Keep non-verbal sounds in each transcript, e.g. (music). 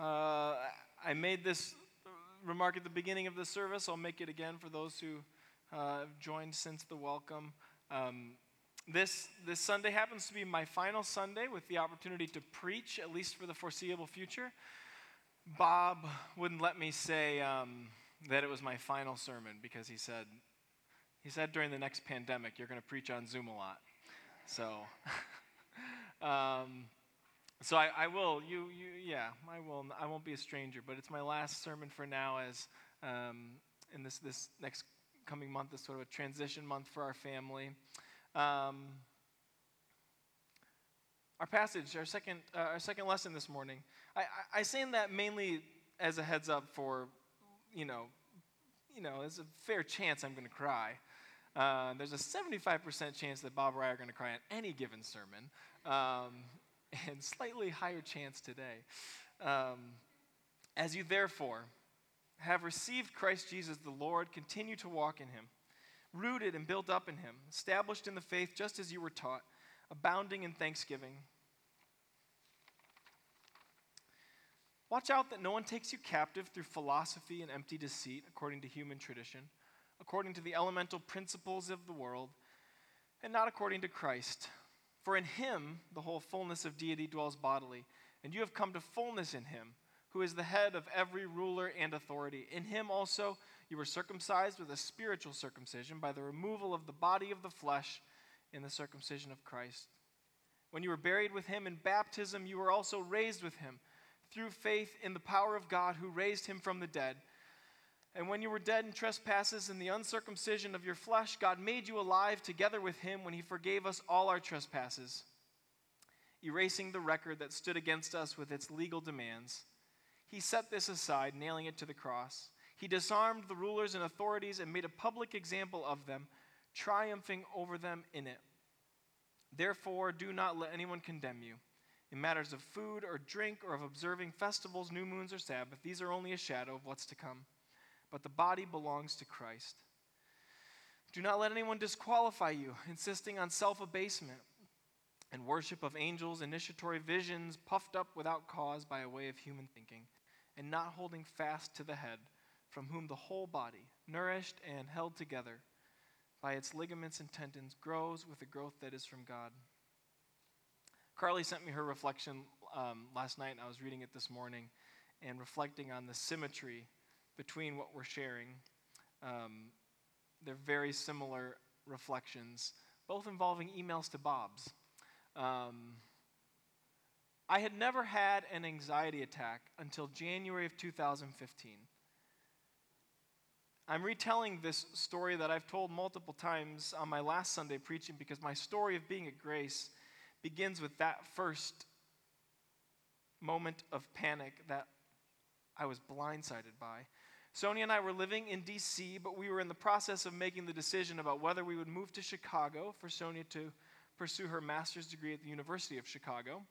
Uh, I made this remark at the beginning of the service. I'll make it again for those who uh, have joined since the welcome. Um, this, this Sunday happens to be my final Sunday with the opportunity to preach, at least for the foreseeable future. Bob wouldn't let me say um, that it was my final sermon because he said, he said during the next pandemic, you're going to preach on Zoom a lot. So, (laughs) um, so I, I, will, you, you, yeah, I will, I won't be a stranger, but it's my last sermon for now as um, in this, this next coming month is sort of a transition month for our family. Um, our passage, our second, uh, our second lesson this morning, I, I, I say that mainly as a heads up for, you know, you know, there's a fair chance I'm going to cry. Uh, there's a 75% chance that Bob and I are going to cry on any given sermon, um, (laughs) and slightly higher chance today. Um, as you therefore have received Christ Jesus the Lord, continue to walk in him, rooted and built up in him, established in the faith just as you were taught, abounding in thanksgiving. Watch out that no one takes you captive through philosophy and empty deceit, according to human tradition according to the elemental principles of the world, and not according to Christ. For in him the whole fullness of deity dwells bodily, and you have come to fullness in him, who is the head of every ruler and authority. In him also you were circumcised with a spiritual circumcision by the removal of the body of the flesh in the circumcision of Christ. When you were buried with him in baptism, you were also raised with him through faith in the power of God who raised him from the dead and when you were dead in trespasses and the uncircumcision of your flesh, God made you alive together with him when he forgave us all our trespasses, erasing the record that stood against us with its legal demands. He set this aside, nailing it to the cross. He disarmed the rulers and authorities and made a public example of them, triumphing over them in it. Therefore, do not let anyone condemn you. In matters of food or drink or of observing festivals, new moons, or Sabbath, these are only a shadow of what's to come but the body belongs to Christ. Do not let anyone disqualify you, insisting on self abasement and worship of angels, initiatory visions, puffed up without cause by a way of human thinking, and not holding fast to the head, from whom the whole body, nourished and held together by its ligaments and tendons, grows with the growth that is from God. Carly sent me her reflection um, last night, and I was reading it this morning and reflecting on the symmetry between what we're sharing. Um, they're very similar reflections, both involving emails to Bob's. Um, I had never had an anxiety attack until January of 2015. I'm retelling this story that I've told multiple times on my last Sunday preaching because my story of being at Grace begins with that first moment of panic that I was blindsided by. Sonia and I were living in D.C., but we were in the process of making the decision about whether we would move to Chicago for Sonia to pursue her master's degree at the University of Chicago.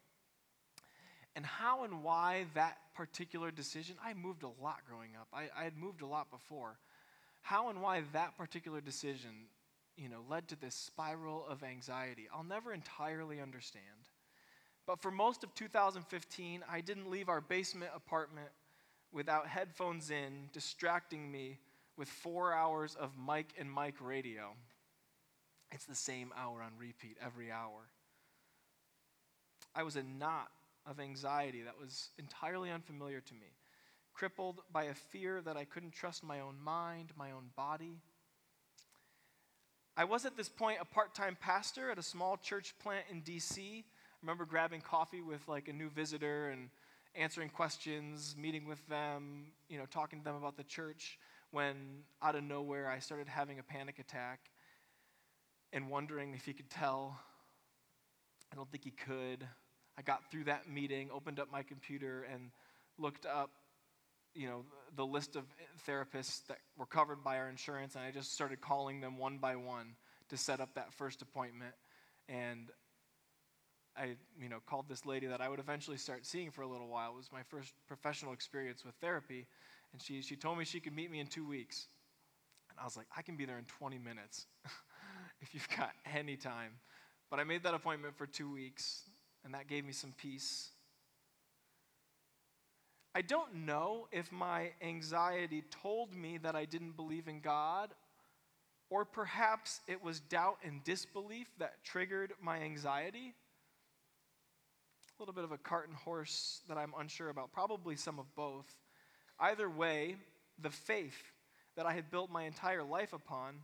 And how and why that particular decision, I moved a lot growing up. I, I had moved a lot before. How and why that particular decision, you know, led to this spiral of anxiety, I'll never entirely understand. But for most of 2015, I didn't leave our basement apartment without headphones in, distracting me with four hours of Mike and Mike radio. It's the same hour on repeat every hour. I was a knot of anxiety that was entirely unfamiliar to me, crippled by a fear that I couldn't trust my own mind, my own body. I was at this point a part time pastor at a small church plant in DC. I remember grabbing coffee with like a new visitor and answering questions, meeting with them, you know, talking to them about the church, when out of nowhere I started having a panic attack and wondering if he could tell. I don't think he could. I got through that meeting, opened up my computer, and looked up, you know, the list of therapists that were covered by our insurance, and I just started calling them one by one to set up that first appointment. And I, you know, called this lady that I would eventually start seeing for a little while. It was my first professional experience with therapy, and she, she told me she could meet me in two weeks. And I was like, I can be there in 20 minutes (laughs) if you've got any time. But I made that appointment for two weeks, and that gave me some peace. I I don't know if my anxiety told me that I didn't believe in God, or perhaps it was doubt and disbelief that triggered my anxiety. A little bit of a cart and horse that I'm unsure about, probably some of both. Either way, the faith that I had built my entire life upon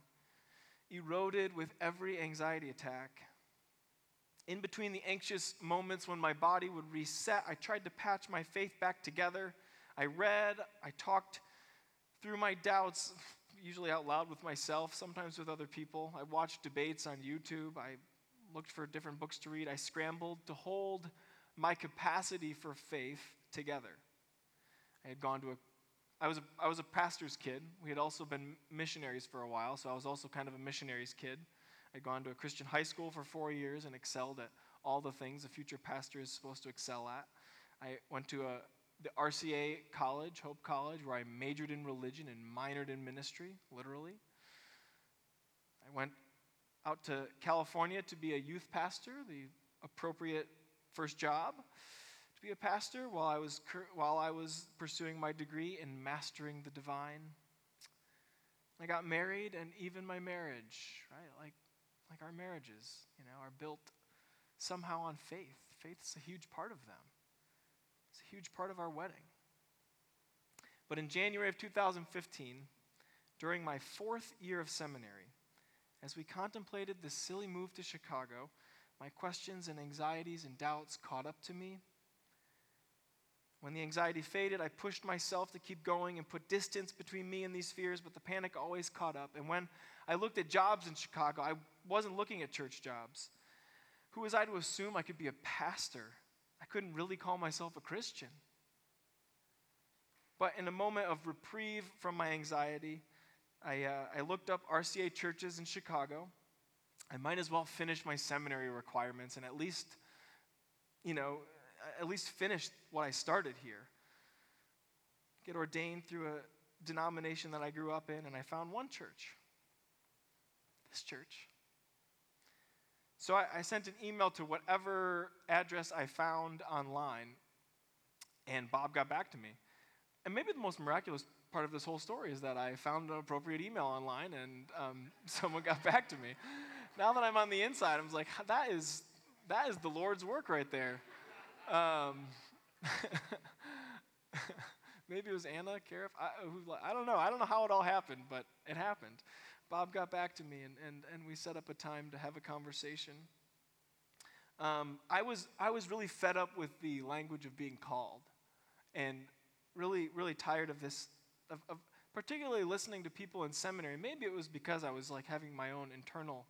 eroded with every anxiety attack. In between the anxious moments when my body would reset, I tried to patch my faith back together. I read, I talked through my doubts, usually out loud with myself, sometimes with other people. I watched debates on YouTube. I looked for different books to read. I scrambled to hold my capacity for faith together. I had gone to a I was, a, I was a pastor's kid. We had also been missionaries for a while, so I was also kind of a missionary's kid. I'd gone to a Christian high school for four years and excelled at all the things a future pastor is supposed to excel at. I went to a, the RCA college, Hope College, where I majored in religion and minored in ministry, literally. I went out to California to be a youth pastor, the appropriate first job to be a pastor while I was, while I was pursuing my degree in mastering the divine. I got married, and even my marriage, right? Like, like our marriages, you know, are built somehow on faith. Faith's a huge part of them. It's a huge part of our wedding. But in January of 2015, during my fourth year of seminary, as we contemplated the silly move to Chicago, my questions and anxieties and doubts caught up to me when the anxiety faded, I pushed myself to keep going and put distance between me and these fears, but the panic always caught up. And when I looked at jobs in Chicago, I wasn't looking at church jobs. Who was I to assume I could be a pastor? I couldn't really call myself a Christian. But in a moment of reprieve from my anxiety, I, uh, I looked up RCA churches in Chicago. I might as well finish my seminary requirements and at least, you know, at least finish what I started here. Get ordained through a denomination that I grew up in, and I found one church this church. So I, I sent an email to whatever address I found online, and Bob got back to me. And maybe the most miraculous part of this whole story is that I found an appropriate email online and um, (laughs) someone got back to me. Now that I'm on the inside, I'm like, that is, that is the Lord's work right there. Um, (laughs) maybe it was Anna Cariff. I, who, I don't know. I don't know how it all happened, but it happened. Bob got back to me, and, and, and we set up a time to have a conversation. Um, I, was, I was really fed up with the language of being called and really, really tired of this, of, of particularly listening to people in seminary. Maybe it was because I was like having my own internal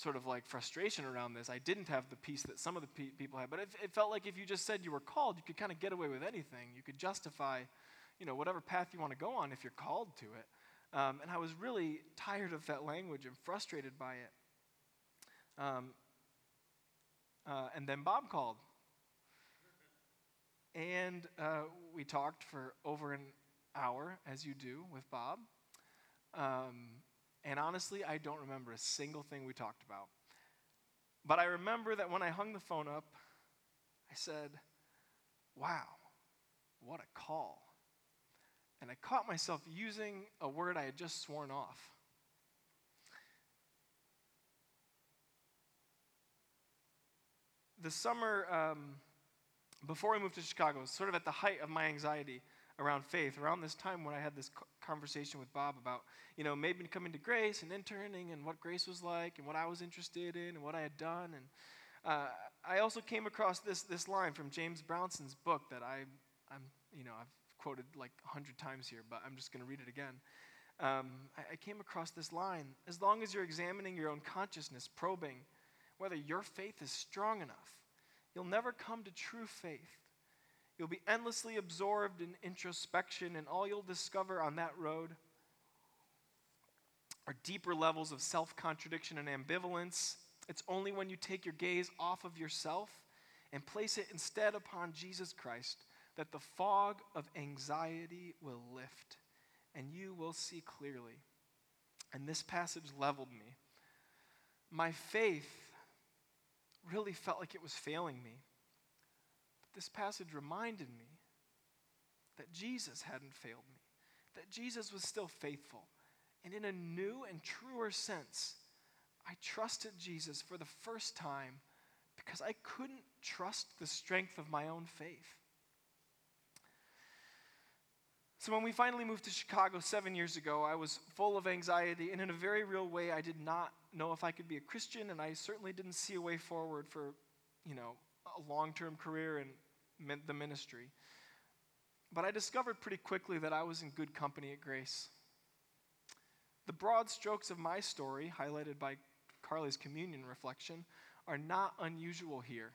sort of like frustration around this. I didn't have the peace that some of the pe- people had, but it, it, felt like if you just said you were called, you could kind of get away with anything. You could justify, you know, whatever path you want to go on if you're called to it. Um, and I was really tired of that language and frustrated by it. Um, uh, and then Bob called. And uh, we talked for over an hour, as you do with Bob. Um, and honestly, I don't remember a single thing we talked about. But I remember that when I hung the phone up, I said, Wow, what a call. And I caught myself using a word I had just sworn off. The summer um, before I moved to Chicago, sort of at the height of my anxiety, around faith, around this time when I had this conversation with Bob about, you know, maybe coming to grace and interning and what grace was like and what I was interested in and what I had done. And uh, I also came across this, this line from James Brownson's book that I, I'm, you know, I've quoted like a hundred times here, but I'm just going to read it again. Um, I, I came across this line As long as you're examining your own consciousness, probing whether your faith is strong enough, you'll never come to true faith. You'll be endlessly absorbed in introspection, and all you'll discover on that road are deeper levels of self contradiction and ambivalence. It's only when you take your gaze off of yourself and place it instead upon Jesus Christ that the fog of anxiety will lift and you will see clearly. And this passage leveled me. My faith really felt like it was failing me this passage reminded me that Jesus hadn't failed me, that Jesus was still faithful. And in a new and truer sense, I trusted Jesus for the first time because I couldn't trust the strength of my own faith. So, when we finally moved to Chicago seven years ago, I was full of anxiety, and in a very real way, I did not know if I could be a Christian, and I certainly didn't see a way forward for, you know, long term career in the ministry. But I discovered pretty quickly that I was in good company at Grace. The broad strokes of my story, highlighted by Carly's communion reflection, are not unusual here.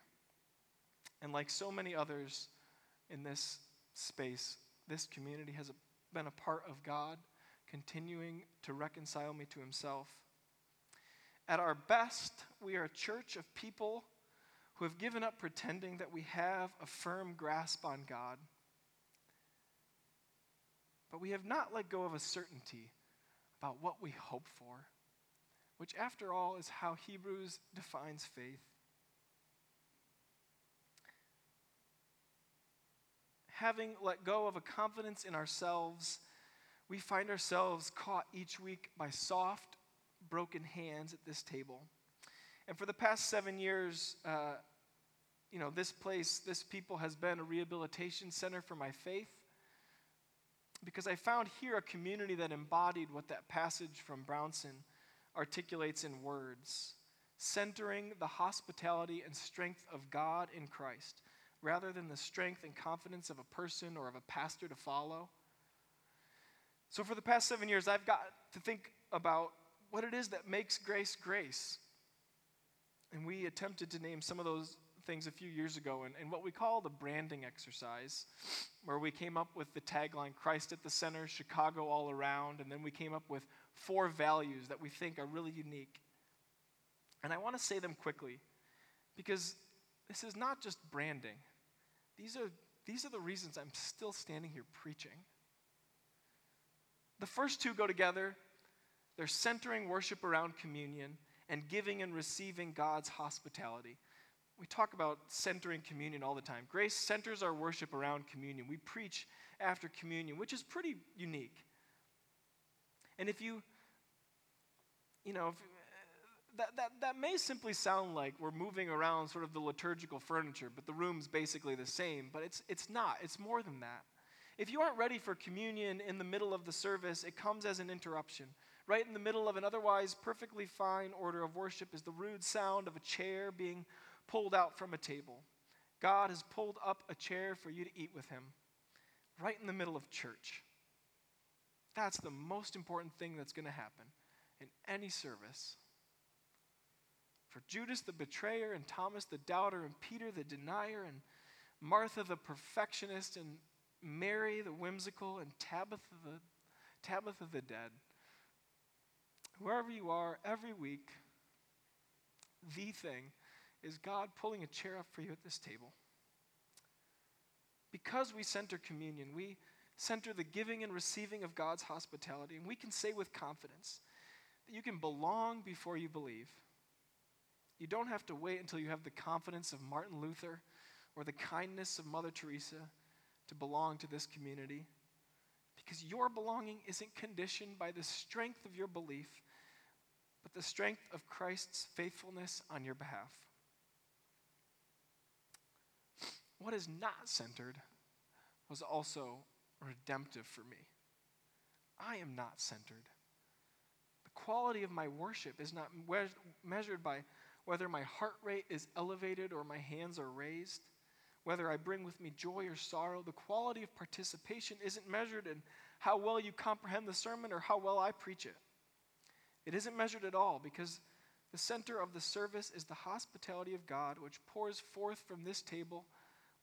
And like so many others in this space, this community has been a part of God, continuing to reconcile me to Himself. At our best, we are a church of people who have given up pretending that we have a firm grasp on God. But we have not let go of a certainty about what we hope for, which, after all, is how Hebrews defines faith. having let go of a confidence in ourselves, we find ourselves caught each week by soft, broken hands at this table. And for the past seven years, uh, you know, this place, this people has been a rehabilitation center for my faith because I found here a community that embodied what that passage from Brownson articulates in words, centering the hospitality and strength of God in Christ rather than the strength and confidence of a person or of a pastor to follow. So, for the past seven years, I've got to think about what it is that makes grace grace. And we attempted to name some of those things a few years ago in, in what we call the branding exercise, where we came up with the tagline Christ at the center, Chicago all around, and then we came up with four values that we think are really unique. And I want to say them quickly because this is not just branding. These are, these are the reasons I'm still standing here preaching. The first two go together. They're centering worship around communion and giving and receiving God's hospitality. We talk about centering communion all the time. Grace centers our worship around communion. We preach after communion, which is pretty unique. And if you, you know, if, uh, that, that, that may simply sound like we're moving around sort of the liturgical furniture, but the room's basically the same. But it's, it's not, it's more than that. If you aren't ready for communion in the middle of the service, it comes as an interruption. Right in the middle of an otherwise perfectly fine order of worship is the rude sound of a chair being pulled out from a table. God has pulled up a chair for you to eat with Him, right in the middle of church. That's the most important thing that's going to happen in any service. For Judas the betrayer, and Thomas the doubter, and Peter the denier, and Martha the perfectionist, and Mary the whimsical, and Tabitha the, Tabitha the dead. Wherever you are, every week, the thing is God pulling a chair up for you at this table. Because we center communion, we center the giving and receiving of God's hospitality, and we can say with confidence that you can belong before you believe. You don't have to wait until you have the confidence of Martin Luther or the kindness of Mother Teresa to belong to this community. Because your belonging isn't conditioned by the strength of your belief, but the strength of Christ's faithfulness on your behalf. What is not centered was also redemptive for me. I am not centered. The quality of my worship is not measured by whether my heart rate is elevated or my hands are raised, whether I bring with me joy or sorrow, the quality of participation isn't measured in how well you comprehend the sermon or how well I preach it. It isn't measured at all because the center of the service is the hospitality of God, which pours forth from this table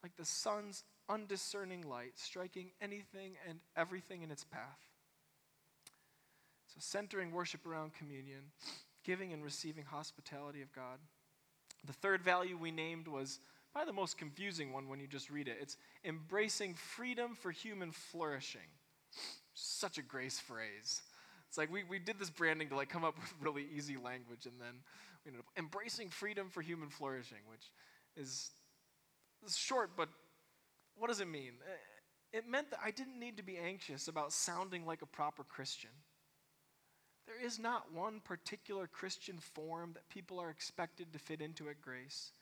like the sun's undiscerning light, striking anything and everything in its path. So, centering worship around communion giving and receiving hospitality of God. The third value we named was probably the most confusing one when you just read it. It's embracing freedom for human flourishing. Such a grace phrase. It's like we, we did this branding to like come up (laughs) with really easy language and then we ended up embracing freedom for human flourishing, which is, is short, but what does it mean? Eh, it meant that I didn't need to be anxious about sounding like a proper Christian. There is not one particular Christian form that people are expected to fit into at Grace.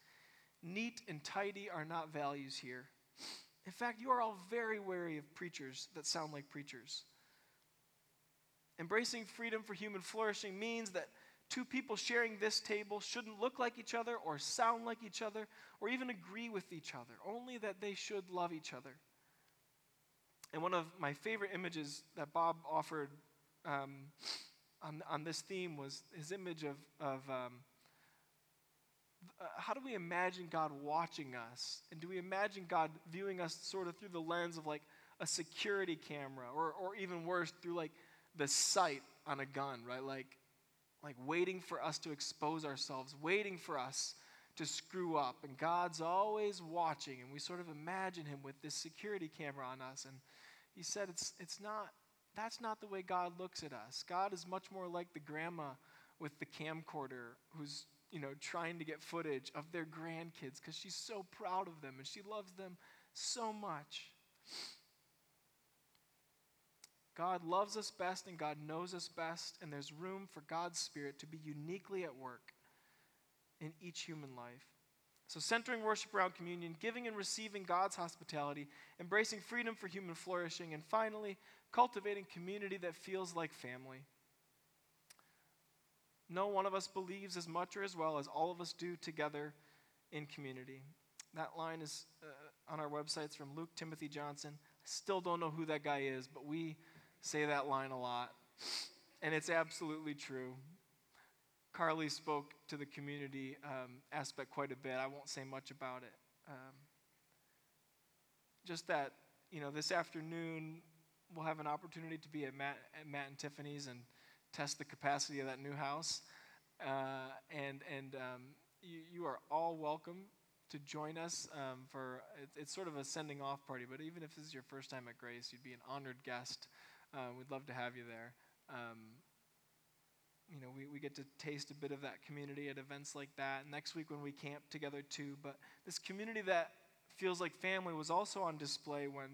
Neat and tidy are not values here. In fact, you are all very wary of preachers that sound like preachers. Embracing freedom for human flourishing means that two people sharing this table shouldn't look like each other or sound like each other or even agree with each other, only that they should love each other. And one of my favorite images that Bob offered um, on, on this theme was his image of, of um, uh, how do we imagine God watching us? And do we imagine God viewing us sort of through the lens of like a security camera or, or even worse, through like the sight on a gun, right? Like, like waiting for us to expose ourselves, waiting for us to screw up. And God's always watching, and we sort of imagine Him with this security camera on us. And He said, it's, it's not, that's not the way God looks at us. God is much more like the grandma with the camcorder who's you know trying to get footage of their grandkids because she's so proud of them and she loves them so much God loves us best and God knows us best, and there's room for God's Spirit to be uniquely at work in each human life. So, centering worship around communion, giving and receiving God's hospitality, embracing freedom for human flourishing, and finally, cultivating community that feels like family. No one of us believes as much or as well as all of us do together in community. That line is uh, on our websites from Luke Timothy Johnson. I Still don't know who that guy is, but we say that line a lot. And it's absolutely true. Carly spoke to the community um, aspect quite a bit. I won't say much about it. Um, just that, you know, this afternoon we'll have an opportunity to be at Matt, at Matt and Tiffany's and test the capacity of that new house. Uh, and and um, you, you are all welcome to join us um, for it, it's sort of a sending off party. But even if this is your first time at Grace, you'd be an honored guest uh, we'd love to have you there. Um, you know, we, we get to taste a bit of that community at events like that. Next week when we camp together too. But this community that feels like family was also on display when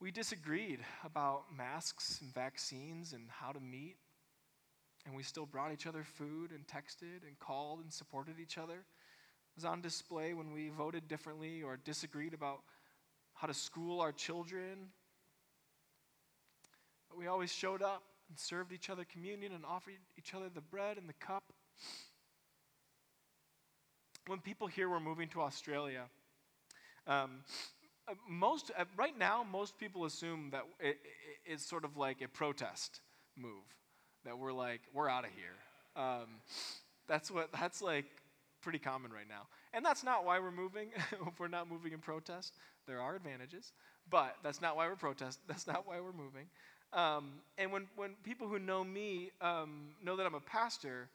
we disagreed about masks and vaccines and how to meet. And we still brought each other food and texted and called and supported each other. It was on display when we voted differently or disagreed about how to school our children but we always showed up and served each other communion and offered each other the bread and the cup. When people here we're moving to Australia, um, most uh, right now most people assume that it, it, it's sort of like a protest move that we're like we're out of here. Um, that's what that's like pretty common right now. And that's not why we're moving (laughs) If we're not moving in protest. There are advantages but that's not why we're protest (laughs) that's not why we're moving. Um, and when, when people who know me um, know that I'm a pastor,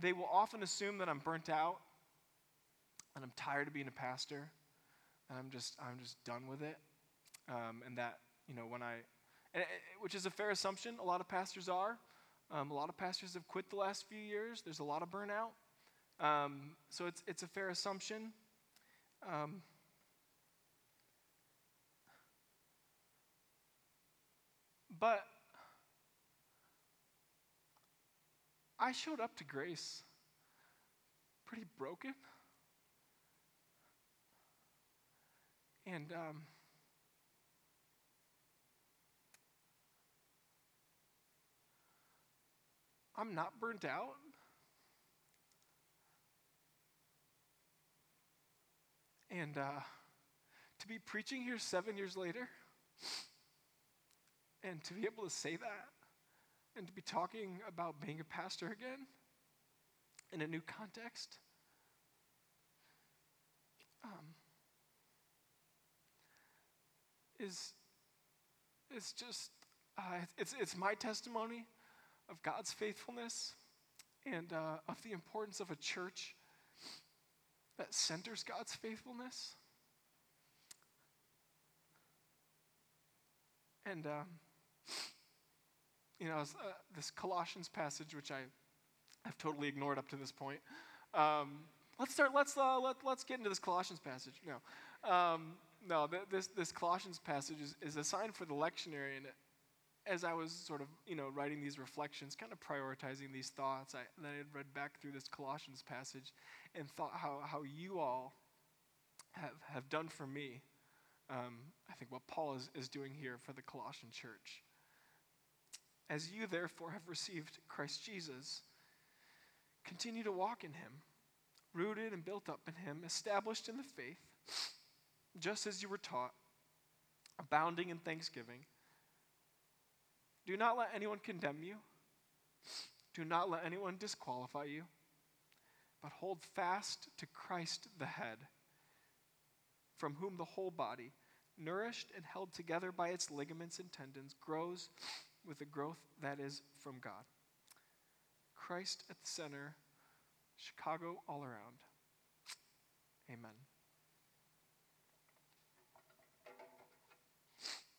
they will often assume that I'm burnt out and I'm tired of being a pastor and I'm just, I'm just done with it. Um, and that, you know, when I, and, which is a fair assumption, a lot of pastors are. Um, a lot of pastors have quit the last few years. There's a lot of burnout. Um, so it's, it's a fair assumption. Um, But I showed up to grace pretty broken. And um, I'm not burnt out. And uh, to be preaching here seven years later, and to be able to say that and to be talking about being a pastor again in a new context. Um, is is just uh, it's it's my testimony of God's faithfulness and uh, of the importance of a church that centers God's faithfulness. And um, you know, uh, this Colossians passage, which I have totally ignored up to this point. Um, let's start. Let's uh, let, let's get into this Colossians passage. No, um, no, th- this, this Colossians passage is, is a sign for the lectionary. And as I was sort of, you know, writing these reflections, kind of prioritizing these thoughts, I, then I read back through this Colossians passage and thought how, how you all have, have done for me. Um, I think what Paul is, is doing here for the Colossian church. As you, therefore, have received Christ Jesus, continue to walk in him, rooted and built up in him, established in the faith, just as you were taught, abounding in thanksgiving. Do not let anyone condemn you. Do not let anyone disqualify you, but hold fast to Christ the head, from whom the whole body, nourished and held together by its ligaments and tendons, grows with the growth that is from God. Christ at the center, Chicago all around. Amen.